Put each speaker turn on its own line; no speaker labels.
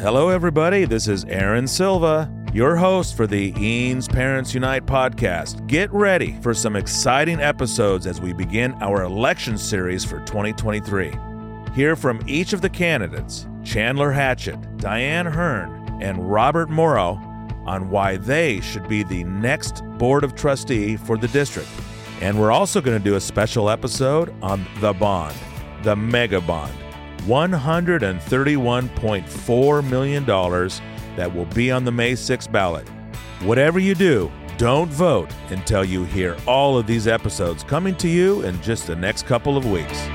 Hello, everybody. This is Aaron Silva, your host for the Eanes Parents Unite podcast. Get ready for some exciting episodes as we begin our election series for 2023. Hear from each of the candidates, Chandler Hatchett, Diane Hearn, and Robert Morrow, on why they should be the next Board of Trustee for the district. And we're also going to do a special episode on the bond, the mega bond. $131.4 million that will be on the May 6th ballot. Whatever you do, don't vote until you hear all of these episodes coming to you in just the next couple of weeks.